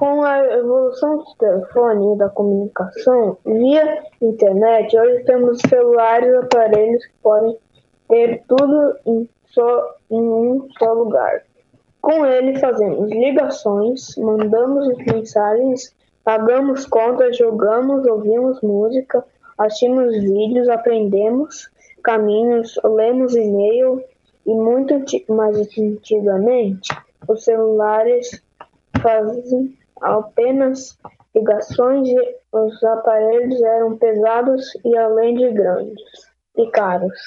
Com a evolução do telefone e da comunicação via internet, hoje temos celulares e aparelhos que podem ter tudo em, só, em um só lugar. Com ele fazemos ligações, mandamos mensagens, pagamos contas, jogamos, ouvimos música, assistimos vídeos, aprendemos caminhos, lemos e-mail e muito mais antigamente os celulares fazem apenas ligações e os aparelhos eram pesados e além de grandes e caros.